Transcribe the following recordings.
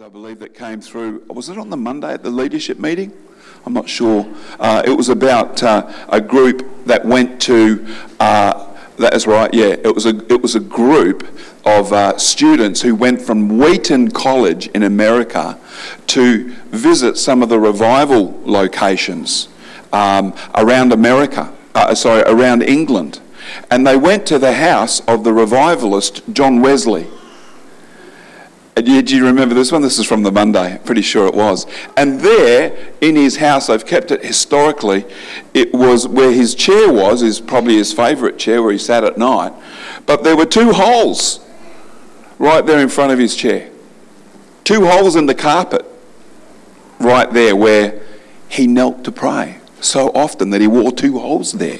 I believe, that came through. Was it on the Monday at the leadership meeting? I'm not sure. Uh, it was about uh, a group that went to. Uh, that is right. Yeah, it was a it was a group of uh, students who went from Wheaton College in America to visit some of the revival locations um, around America. Uh, sorry, around England, and they went to the house of the revivalist John Wesley. Do you remember this one? This is from the Monday, pretty sure it was. And there, in his house, I've kept it historically, it was where his chair was, is probably his favourite chair where he sat at night. But there were two holes right there in front of his chair. Two holes in the carpet right there where he knelt to pray so often that he wore two holes there.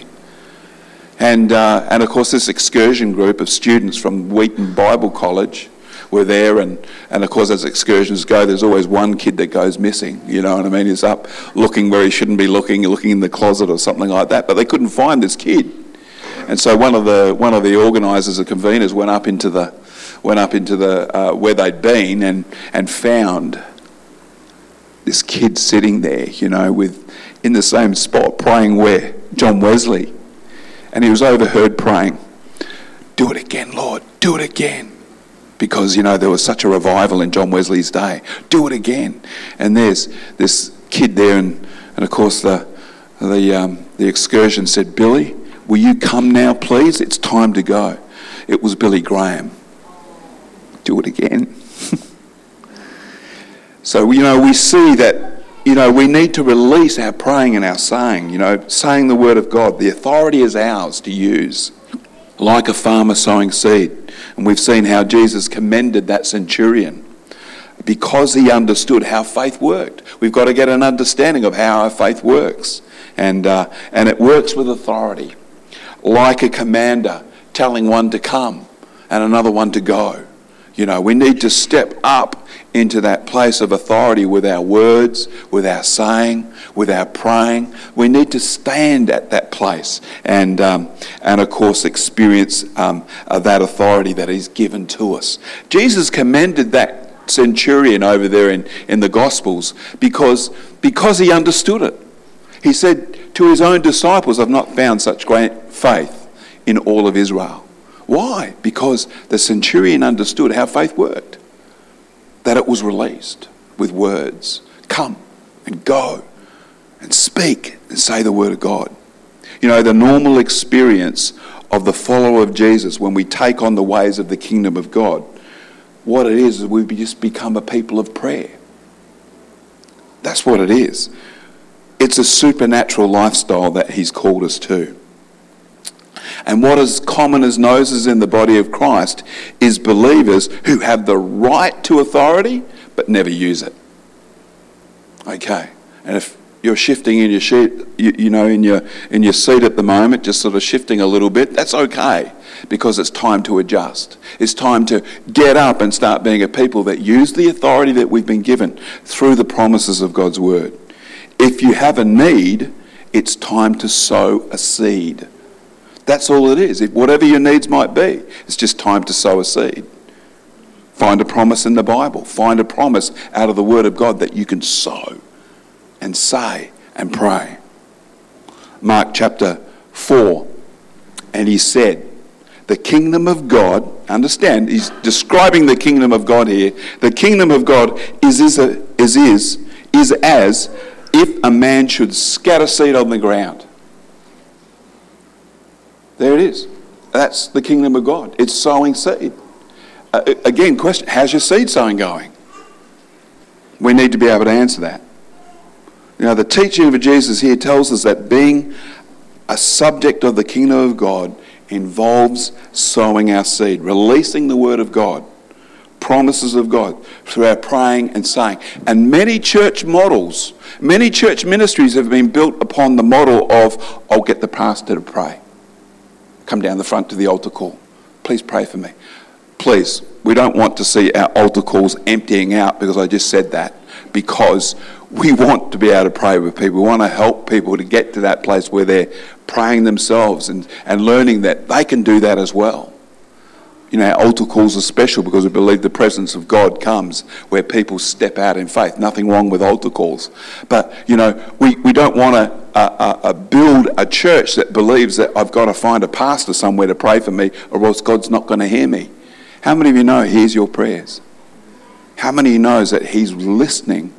And, uh, and of course, this excursion group of students from Wheaton Bible College were there, and, and of course, as excursions go, there's always one kid that goes missing. You know what I mean? He's up looking where he shouldn't be looking, looking in the closet or something like that. But they couldn't find this kid, and so one of the one of the organisers, the conveners, went up into the went up into the uh, where they'd been and and found this kid sitting there, you know, with in the same spot praying where John Wesley, and he was overheard praying, "Do it again, Lord, do it again." Because you know there was such a revival in John Wesley's day. Do it again. And there's this kid there, and, and of course the the um, the excursion said, Billy, will you come now, please? It's time to go. It was Billy Graham. Do it again. so you know we see that you know we need to release our praying and our saying. You know, saying the word of God. The authority is ours to use, like a farmer sowing seed. And we've seen how Jesus commended that centurion because he understood how faith worked. We've got to get an understanding of how our faith works. And, uh, and it works with authority, like a commander telling one to come and another one to go. You know, we need to step up into that place of authority with our words, with our saying, with our praying. We need to stand at that place and, um, and of course, experience um, uh, that authority that is given to us. Jesus commended that centurion over there in, in the Gospels because, because he understood it. He said to his own disciples, I've not found such great faith in all of Israel. Why? Because the centurion understood how faith worked that it was released with words come and go and speak and say the word of God. You know, the normal experience of the follower of Jesus when we take on the ways of the kingdom of God, what it is is we just become a people of prayer. That's what it is. It's a supernatural lifestyle that He's called us to. And what is common as noses in the body of Christ is believers who have the right to authority but never use it. Okay. And if you're shifting in your sheet, you, you, know, in your in your seat at the moment, just sort of shifting a little bit, that's okay because it's time to adjust. It's time to get up and start being a people that use the authority that we've been given through the promises of God's word. If you have a need, it's time to sow a seed. That's all it is. If whatever your needs might be, it's just time to sow a seed. Find a promise in the Bible. Find a promise out of the Word of God that you can sow and say and pray. Mark chapter 4. And he said, The kingdom of God, understand, he's describing the kingdom of God here. The kingdom of God is, is, is, is, is as if a man should scatter seed on the ground there it is. That's the kingdom of God. It's sowing seed. Uh, again, question how's your seed sowing going? We need to be able to answer that. You know, the teaching of Jesus here tells us that being a subject of the kingdom of God involves sowing our seed, releasing the word of God, promises of God through our praying and saying. And many church models, many church ministries have been built upon the model of, I'll get the pastor to pray come down the front to the altar call. Please pray for me. Please, we don't want to see our altar calls emptying out because I just said that. Because we want to be able to pray with people. We want to help people to get to that place where they're praying themselves and, and learning that they can do that as well. You know, altar calls are special because we believe the presence of God comes where people step out in faith. Nothing wrong with altar calls. But, you know, we, we don't want to uh, uh, build a church that believes that I've got to find a pastor somewhere to pray for me or else God's not going to hear me. How many of you know hears your prayers? How many knows that He's listening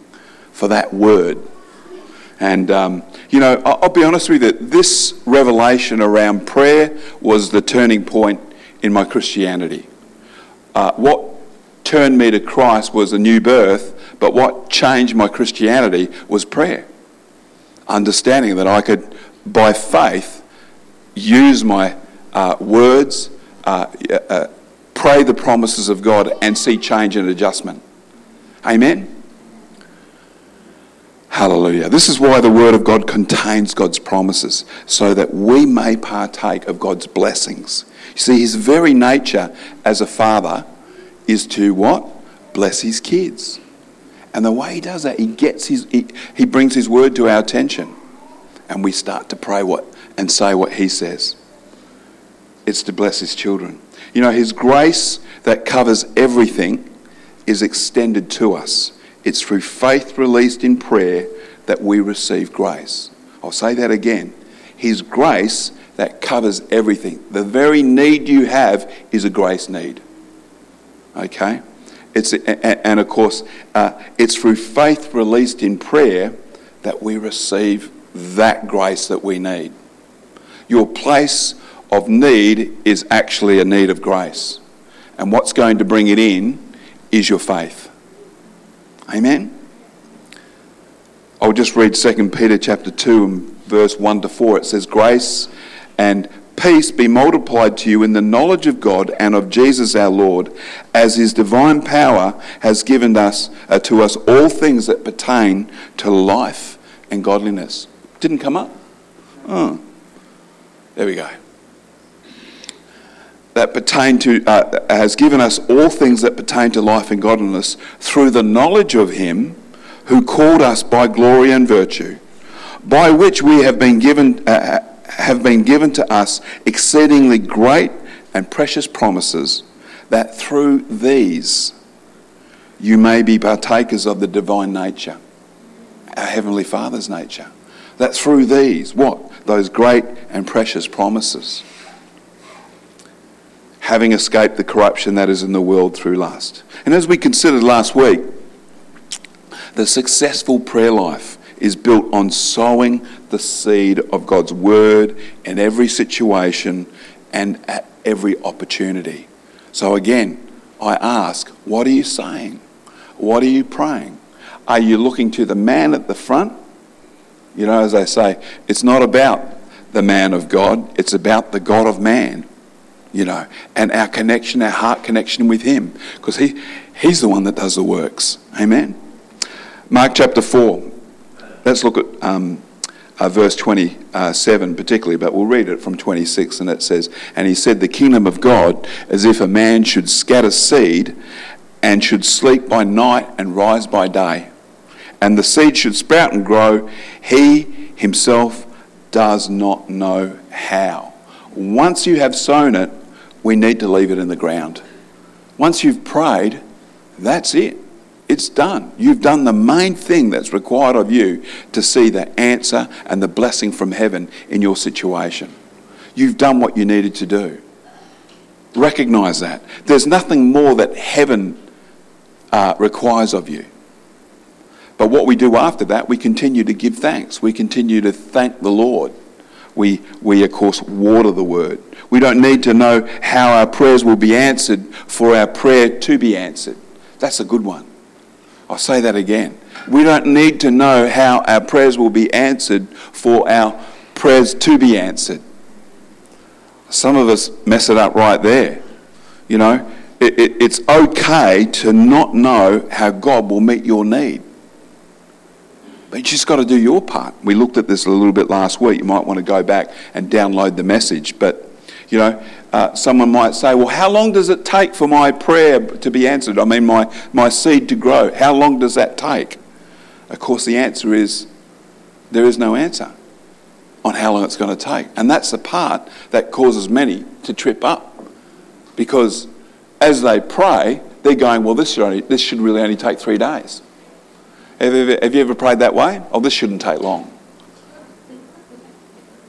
for that word? And, um, you know, I'll be honest with you, that this revelation around prayer was the turning point in my Christianity. Uh, what turned me to Christ was a new birth, but what changed my Christianity was prayer. Understanding that I could, by faith, use my uh, words, uh, uh pray the promises of God, and see change and adjustment. Amen. Hallelujah. This is why the Word of God contains God's promises, so that we may partake of God's blessings. You see, his very nature as a father is to what? Bless his kids. And the way he does that, he gets his he, he brings his word to our attention. And we start to pray what and say what he says. It's to bless his children. You know, his grace that covers everything is extended to us. It's through faith released in prayer that we receive grace. I'll say that again. His grace that covers everything. The very need you have is a grace need. Okay? It's, and of course, uh, it's through faith released in prayer that we receive that grace that we need. Your place of need is actually a need of grace. And what's going to bring it in is your faith. Amen? I'll just read 2 Peter chapter 2 and verse 1 to 4. It says, Grace and peace be multiplied to you in the knowledge of God and of Jesus our Lord, as his divine power has given us uh, to us all things that pertain to life and godliness. Didn't come up? Oh. There we go. That pertain to uh, has given us all things that pertain to life and godliness through the knowledge of him who called us by glory and virtue, by which we have been given uh, have been given to us exceedingly great and precious promises, that through these you may be partakers of the divine nature, our Heavenly Father's nature. That through these, what? Those great and precious promises. Having escaped the corruption that is in the world through lust. And as we considered last week, the successful prayer life is built on sowing the seed of God's word in every situation and at every opportunity. So again, I ask, what are you saying? What are you praying? Are you looking to the man at the front? You know, as I say, it's not about the man of God, it's about the God of man, you know, and our connection, our heart connection with Him, because he, He's the one that does the works. Amen. Mark chapter 4. Let's look at um, uh, verse 27 particularly, but we'll read it from 26, and it says, And he said, The kingdom of God, as if a man should scatter seed and should sleep by night and rise by day. And the seed should sprout and grow. He himself does not know how. Once you have sown it, we need to leave it in the ground. Once you've prayed, that's it. It's done. You've done the main thing that's required of you to see the answer and the blessing from heaven in your situation. You've done what you needed to do. Recognize that. There's nothing more that heaven uh, requires of you. But what we do after that, we continue to give thanks. We continue to thank the Lord. We, we of course, water the word. We don't need to know how our prayers will be answered for our prayer to be answered. That's a good one. I'll say that again. We don't need to know how our prayers will be answered for our prayers to be answered. Some of us mess it up right there. You know, it, it, it's okay to not know how God will meet your need. But you just got to do your part. We looked at this a little bit last week. You might want to go back and download the message. But, you know, uh, someone might say, well, how long does it take for my prayer to be answered? I mean, my, my seed to grow. How long does that take? Of course, the answer is there is no answer on how long it's going to take. And that's the part that causes many to trip up because as they pray, they're going, well, this should, only, this should really only take three days. Have you, ever, have you ever prayed that way? Oh, this shouldn't take long.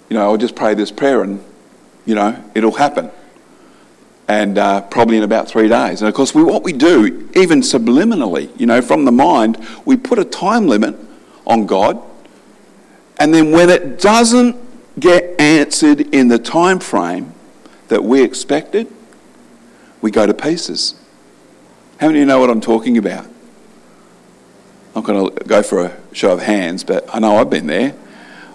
You know, I'll just pray this prayer and, you know, it'll happen. And uh, probably in about three days. And of course, we, what we do, even subliminally, you know, from the mind, we put a time limit on God. And then when it doesn't get answered in the time frame that we expected, we go to pieces. How many of you know what I'm talking about? I'm not going to go for a show of hands, but I know I've been there.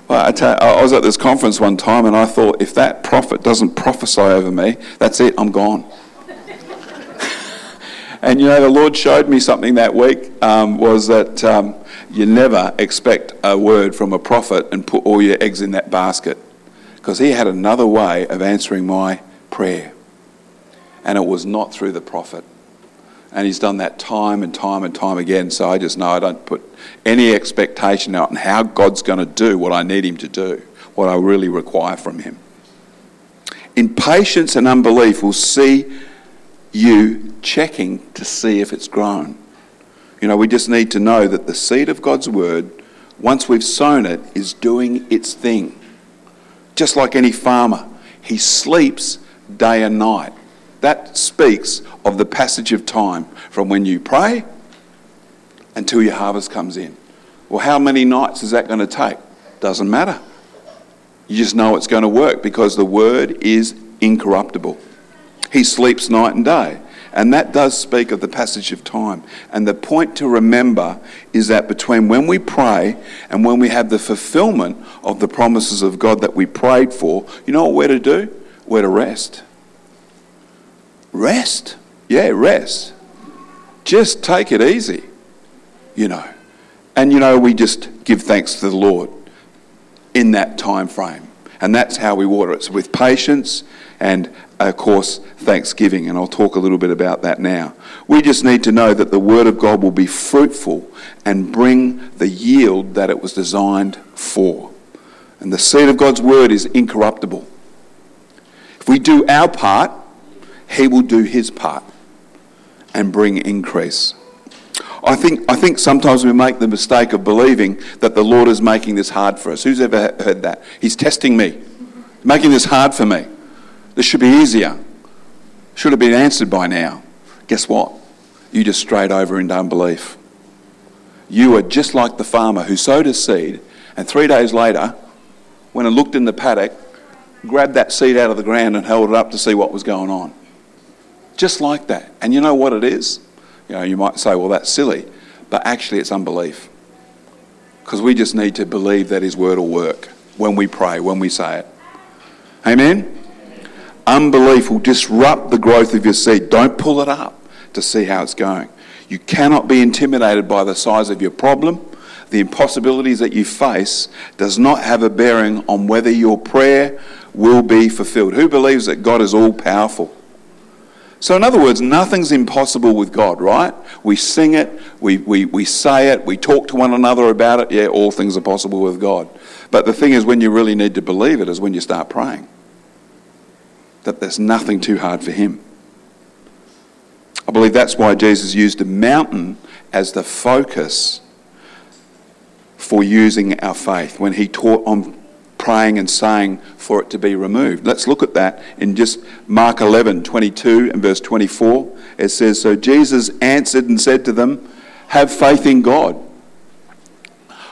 I, I was at this conference one time and I thought, if that prophet doesn't prophesy over me, that's it, I'm gone. and you know, the Lord showed me something that week um, was that um, you never expect a word from a prophet and put all your eggs in that basket. Because he had another way of answering my prayer. And it was not through the prophet. And he's done that time and time and time again. So I just know I don't put any expectation out on how God's going to do what I need him to do, what I really require from him. Impatience and unbelief will see you checking to see if it's grown. You know, we just need to know that the seed of God's word, once we've sown it, is doing its thing. Just like any farmer, he sleeps day and night. That speaks of the passage of time from when you pray until your harvest comes in. Well, how many nights is that going to take? Doesn't matter. You just know it's going to work because the word is incorruptible. He sleeps night and day. And that does speak of the passage of time. And the point to remember is that between when we pray and when we have the fulfillment of the promises of God that we prayed for, you know what we're to do? We're to rest. Rest. Yeah, rest. Just take it easy, you know. And, you know, we just give thanks to the Lord in that time frame. And that's how we water it. So with patience and, of course, thanksgiving. And I'll talk a little bit about that now. We just need to know that the Word of God will be fruitful and bring the yield that it was designed for. And the seed of God's Word is incorruptible. If we do our part, he will do his part and bring increase. I think, I think sometimes we make the mistake of believing that the Lord is making this hard for us. Who's ever heard that? He's testing me, making this hard for me. This should be easier. Should have been answered by now. Guess what? You just strayed over into unbelief. You are just like the farmer who sowed a seed and three days later went and looked in the paddock, grabbed that seed out of the ground and held it up to see what was going on. Just like that. And you know what it is? You know, you might say, well, that's silly. But actually, it's unbelief. Because we just need to believe that His word will work when we pray, when we say it. Amen? Unbelief will disrupt the growth of your seed. Don't pull it up to see how it's going. You cannot be intimidated by the size of your problem. The impossibilities that you face does not have a bearing on whether your prayer will be fulfilled. Who believes that God is all powerful? So, in other words, nothing's impossible with God, right? We sing it, we, we, we say it, we talk to one another about it. Yeah, all things are possible with God. But the thing is, when you really need to believe it, is when you start praying. That there's nothing too hard for Him. I believe that's why Jesus used a mountain as the focus for using our faith when He taught on praying and saying for it to be removed. Let's look at that in just Mark 11, 22 and verse 24. It says, So Jesus answered and said to them, Have faith in God.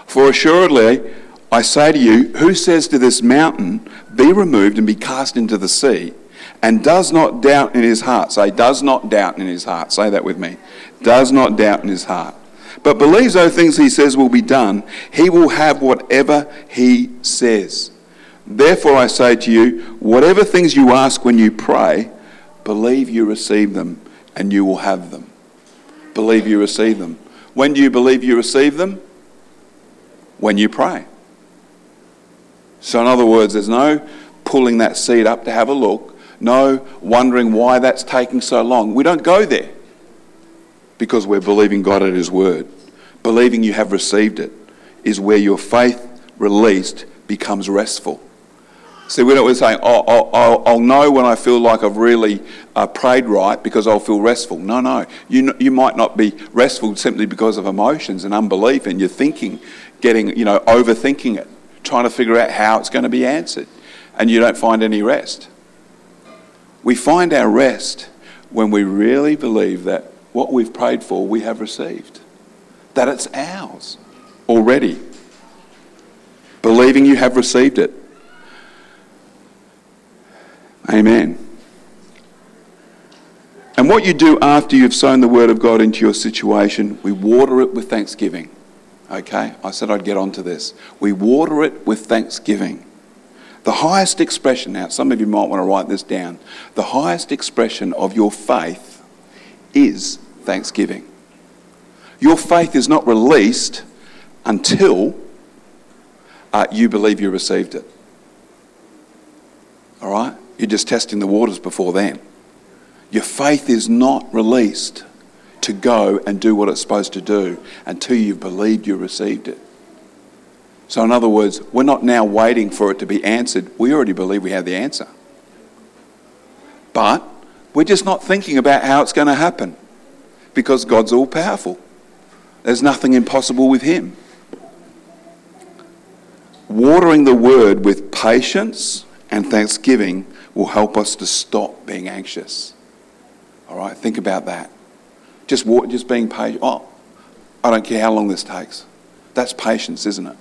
For assuredly, I say to you, who says to this mountain, Be removed and be cast into the sea, and does not doubt in his heart, say, does not doubt in his heart, say that with me, does not doubt in his heart, but believes those things he says will be done, he will have whatever he says. Therefore, I say to you, whatever things you ask when you pray, believe you receive them, and you will have them. Believe you receive them. When do you believe you receive them? When you pray. So, in other words, there's no pulling that seed up to have a look, no wondering why that's taking so long. We don't go there because we're believing God at His word. Believing you have received it is where your faith released becomes restful. See, we're not saying, oh, I'll, I'll, I'll, know when I feel like I've really uh, prayed right because I'll feel restful. No, no. You, you might not be restful simply because of emotions and unbelief and your thinking, getting, you know, overthinking it, trying to figure out how it's going to be answered. And you don't find any rest. We find our rest when we really believe that what we've prayed for, we have received, that it's ours already. Believing you have received it. Amen. And what you do after you've sown the word of God into your situation, we water it with thanksgiving. Okay? I said I'd get onto this. We water it with thanksgiving. The highest expression, now some of you might want to write this down, the highest expression of your faith is thanksgiving. Your faith is not released until uh, you believe you received it. All right? You're just testing the waters before then. Your faith is not released to go and do what it's supposed to do until you've believed you received it. So, in other words, we're not now waiting for it to be answered. We already believe we have the answer. But we're just not thinking about how it's going to happen because God's all powerful. There's nothing impossible with Him. Watering the word with patience and thanksgiving will help us to stop being anxious. All right, think about that. Just just being patient. Oh, I don't care how long this takes. That's patience, isn't it?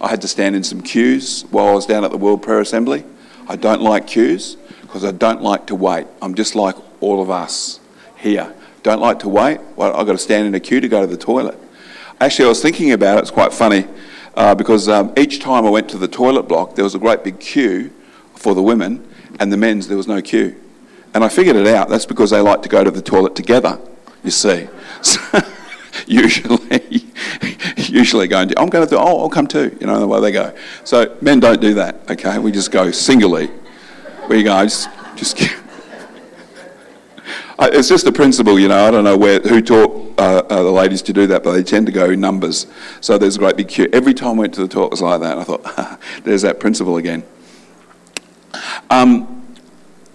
I had to stand in some queues while I was down at the World Prayer Assembly. I don't like queues because I don't like to wait. I'm just like all of us here. Don't like to wait. Well, I've got to stand in a queue to go to the toilet. Actually, I was thinking about it. It's quite funny uh, because um, each time I went to the toilet block, there was a great big queue for the women, and the men's, there was no queue. And I figured it out. That's because they like to go to the toilet together, you see. So usually, usually going to, I'm going to oh, I'll come too, you know, the way they go. So men don't do that, okay? We just go singly. We go, just, just it's just a principle, you know. I don't know where who taught uh, uh, the ladies to do that, but they tend to go in numbers. So there's a great big queue. Every time I went to the toilet, it was like that. I thought, there's that principle again. Um,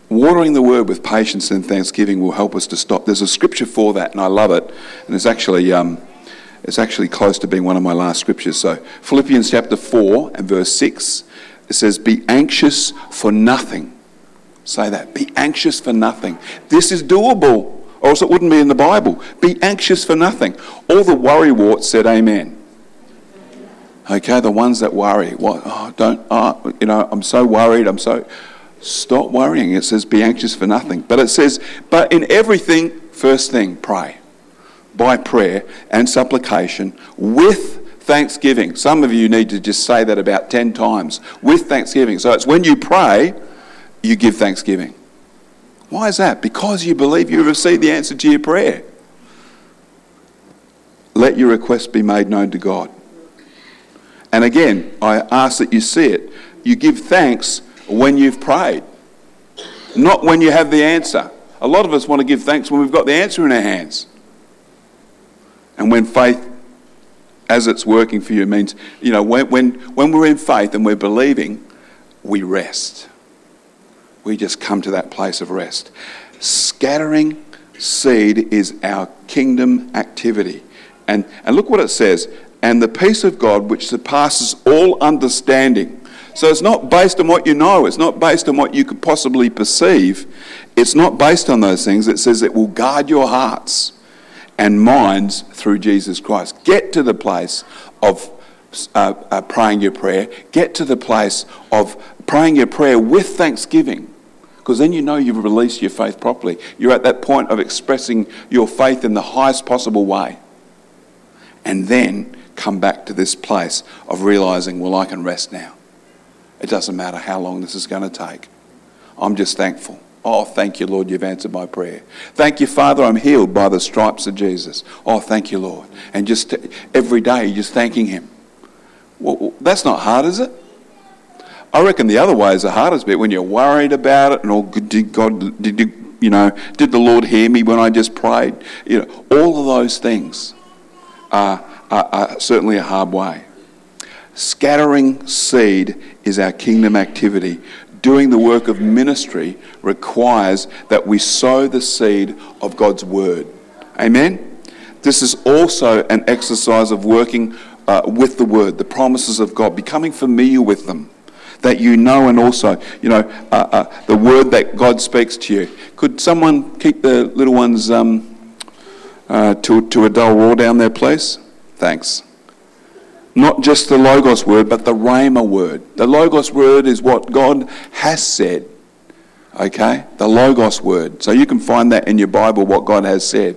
watering the word with patience and thanksgiving will help us to stop. There's a scripture for that, and I love it. And it's actually um, it's actually close to being one of my last scriptures. So Philippians chapter four and verse six, it says, "Be anxious for nothing." Say that. Be anxious for nothing. This is doable, or else it wouldn't be in the Bible. Be anxious for nothing. All the worry warts said, "Amen." Okay, the ones that worry, what? Oh, don't, oh, you know, I'm so worried. I'm so. Stop worrying. It says, be anxious for nothing. But it says, but in everything, first thing, pray. By prayer and supplication with thanksgiving. Some of you need to just say that about 10 times with thanksgiving. So it's when you pray, you give thanksgiving. Why is that? Because you believe you received the answer to your prayer. Let your request be made known to God. And again, I ask that you see it. You give thanks when you've prayed, not when you have the answer. A lot of us want to give thanks when we've got the answer in our hands. And when faith, as it's working for you, means, you know, when, when, when we're in faith and we're believing, we rest. We just come to that place of rest. Scattering seed is our kingdom activity. And, and look what it says and the peace of God which surpasses all understanding. So it's not based on what you know, it's not based on what you could possibly perceive, it's not based on those things. It says it will guard your hearts and minds through Jesus Christ. Get to the place of uh, uh, praying your prayer, get to the place of praying your prayer with thanksgiving. Because then you know you've released your faith properly. You're at that point of expressing your faith in the highest possible way. And then come back to this place of realizing, well, I can rest now. It doesn't matter how long this is going to take. I'm just thankful. Oh, thank you, Lord, you've answered my prayer. Thank you, Father, I'm healed by the stripes of Jesus. Oh, thank you, Lord. And just every day, just thanking Him. Well, that's not hard, is it? I reckon the other way is the hardest bit when you're worried about it and all. Did God, did you, you know, did the Lord hear me when I just prayed? You know, all of those things are, are, are certainly a hard way. Scattering seed is our kingdom activity. Doing the work of ministry requires that we sow the seed of God's word. Amen? This is also an exercise of working uh, with the word, the promises of God, becoming familiar with them that you know and also, you know, uh, uh, the word that God speaks to you. Could someone keep the little ones um, uh, to, to a dull roar down there, please? Thanks. Not just the Logos word, but the Rhema word. The Logos word is what God has said. Okay? The Logos word. So you can find that in your Bible, what God has said.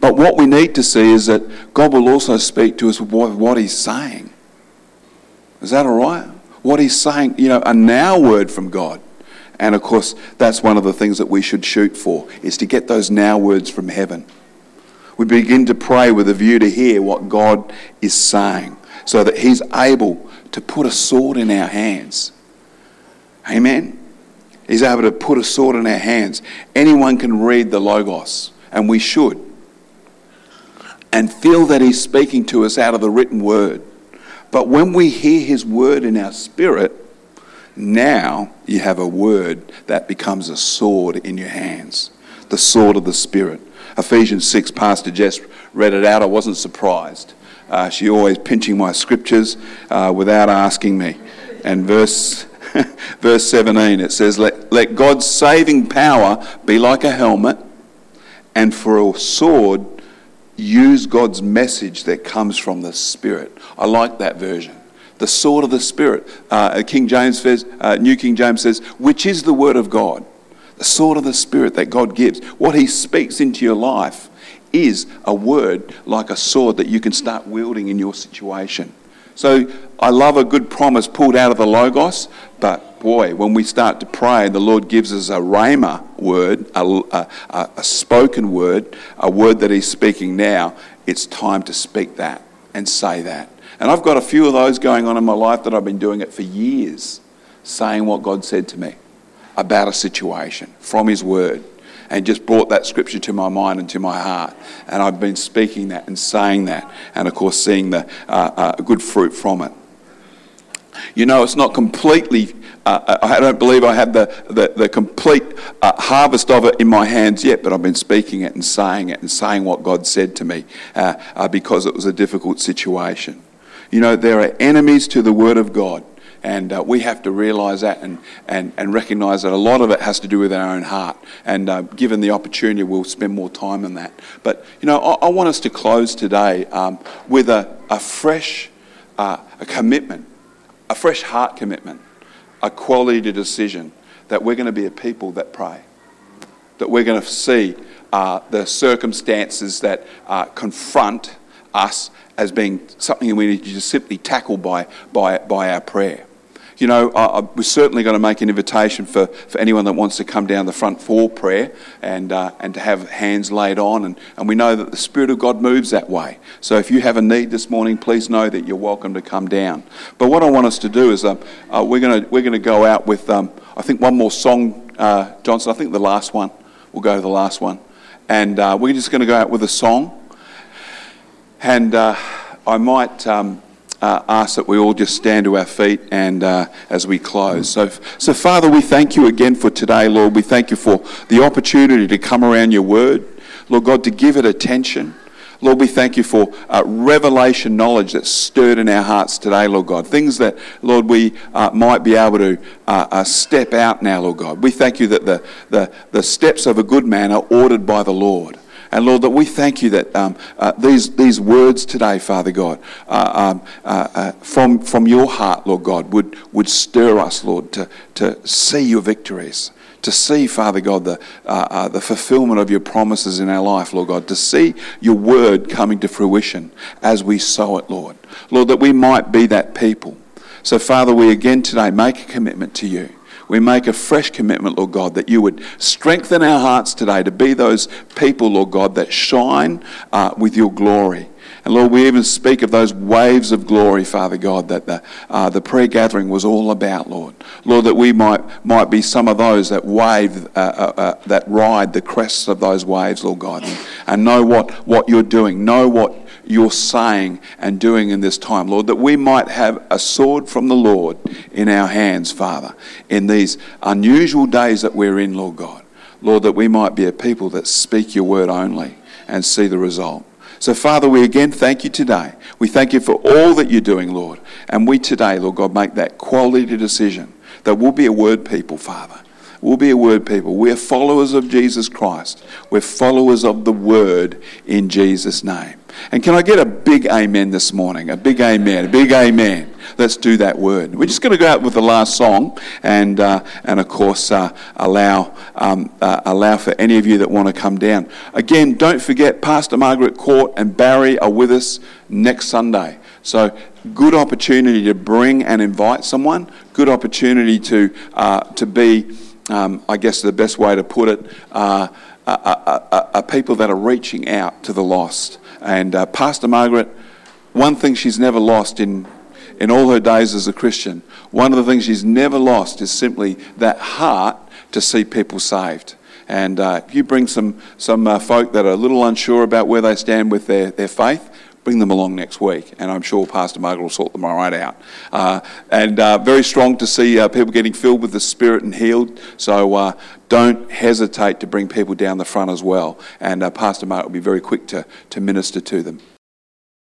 But what we need to see is that God will also speak to us with what He's saying. Is that all right? What he's saying, you know, a now word from God. And of course, that's one of the things that we should shoot for, is to get those now words from heaven. We begin to pray with a view to hear what God is saying, so that he's able to put a sword in our hands. Amen? He's able to put a sword in our hands. Anyone can read the Logos, and we should, and feel that he's speaking to us out of the written word. But when we hear his word in our spirit, now you have a word that becomes a sword in your hands. The sword of the Spirit. Ephesians 6, Pastor Jess read it out. I wasn't surprised. Uh, she always pinching my scriptures uh, without asking me. And verse, verse 17, it says, let, let God's saving power be like a helmet, and for a sword, use God's message that comes from the Spirit. I like that version. The sword of the Spirit. Uh, King James says, uh, New King James says, which is the word of God. The sword of the Spirit that God gives. What He speaks into your life is a word like a sword that you can start wielding in your situation. So I love a good promise pulled out of the Logos, but boy, when we start to pray, the Lord gives us a rhema word, a, a, a spoken word, a word that He's speaking now. It's time to speak that and say that. And I've got a few of those going on in my life that I've been doing it for years, saying what God said to me about a situation from His Word and just brought that scripture to my mind and to my heart. And I've been speaking that and saying that, and of course, seeing the uh, uh, good fruit from it. You know, it's not completely, uh, I don't believe I have the, the, the complete uh, harvest of it in my hands yet, but I've been speaking it and saying it and saying what God said to me uh, uh, because it was a difficult situation. You know, there are enemies to the Word of God. And uh, we have to realize that and, and, and recognize that a lot of it has to do with our own heart. And uh, given the opportunity, we'll spend more time on that. But, you know, I, I want us to close today um, with a, a fresh uh, a commitment, a fresh heart commitment, a quality to decision that we're going to be a people that pray, that we're going to see uh, the circumstances that uh, confront us as being something we need to just simply tackle by, by, by our prayer you know, I, we're certainly going to make an invitation for, for anyone that wants to come down the front for prayer and, uh, and to have hands laid on. And, and we know that the Spirit of God moves that way. So if you have a need this morning, please know that you're welcome to come down. But what I want us to do is um, uh, we're going we're gonna go out with, um, I think, one more song, uh, Johnson. I think the last one. We'll go to the last one. And uh, we're just going to go out with a song. And uh, I might. Um, uh, ask that we all just stand to our feet and uh, as we close. So, so, Father, we thank you again for today, Lord. We thank you for the opportunity to come around your word, Lord God, to give it attention. Lord, we thank you for uh, revelation knowledge that's stirred in our hearts today, Lord God. Things that, Lord, we uh, might be able to uh, uh step out now, Lord God. We thank you that the, the, the steps of a good man are ordered by the Lord. And Lord, that we thank you that um, uh, these, these words today, Father God, uh, um, uh, uh, from, from your heart, Lord God, would, would stir us, Lord, to, to see your victories to see, Father God, the, uh, uh, the fulfillment of your promises in our life, Lord God, to see your word coming to fruition as we sow it, Lord. Lord, that we might be that people. So, Father, we again today make a commitment to you we make a fresh commitment, Lord God, that you would strengthen our hearts today to be those people, Lord God, that shine uh, with your glory. And Lord, we even speak of those waves of glory, Father God, that the, uh, the prayer gathering was all about, Lord. Lord, that we might, might be some of those that wave, uh, uh, uh that ride the crests of those waves, Lord God, and, and know what, what you're doing, know what you're saying and doing in this time, Lord, that we might have a sword from the Lord in our hands, Father, in these unusual days that we're in, Lord God. Lord, that we might be a people that speak your word only and see the result. So, Father, we again thank you today. We thank you for all that you're doing, Lord. And we today, Lord God, make that quality decision that we'll be a word people, Father. We'll be a word people. We're followers of Jesus Christ. We're followers of the word in Jesus' name. And can I get a big amen this morning? A big amen, a big amen. Let's do that word. We're just going to go out with the last song and, uh, and of course, uh, allow, um, uh, allow for any of you that want to come down. Again, don't forget, Pastor Margaret Court and Barry are with us next Sunday. So, good opportunity to bring and invite someone, good opportunity to, uh, to be, um, I guess the best way to put it, uh, are people that are reaching out to the lost. And uh, Pastor Margaret, one thing she's never lost in, in all her days as a Christian, one of the things she's never lost is simply that heart to see people saved. And uh, if you bring some, some uh, folk that are a little unsure about where they stand with their, their faith, bring them along next week, and I'm sure Pastor Margaret will sort them all right out. Uh, and uh, very strong to see uh, people getting filled with the Spirit and healed. So uh, don't hesitate to bring people down the front as well. And uh, Pastor Mark will be very quick to, to minister to them.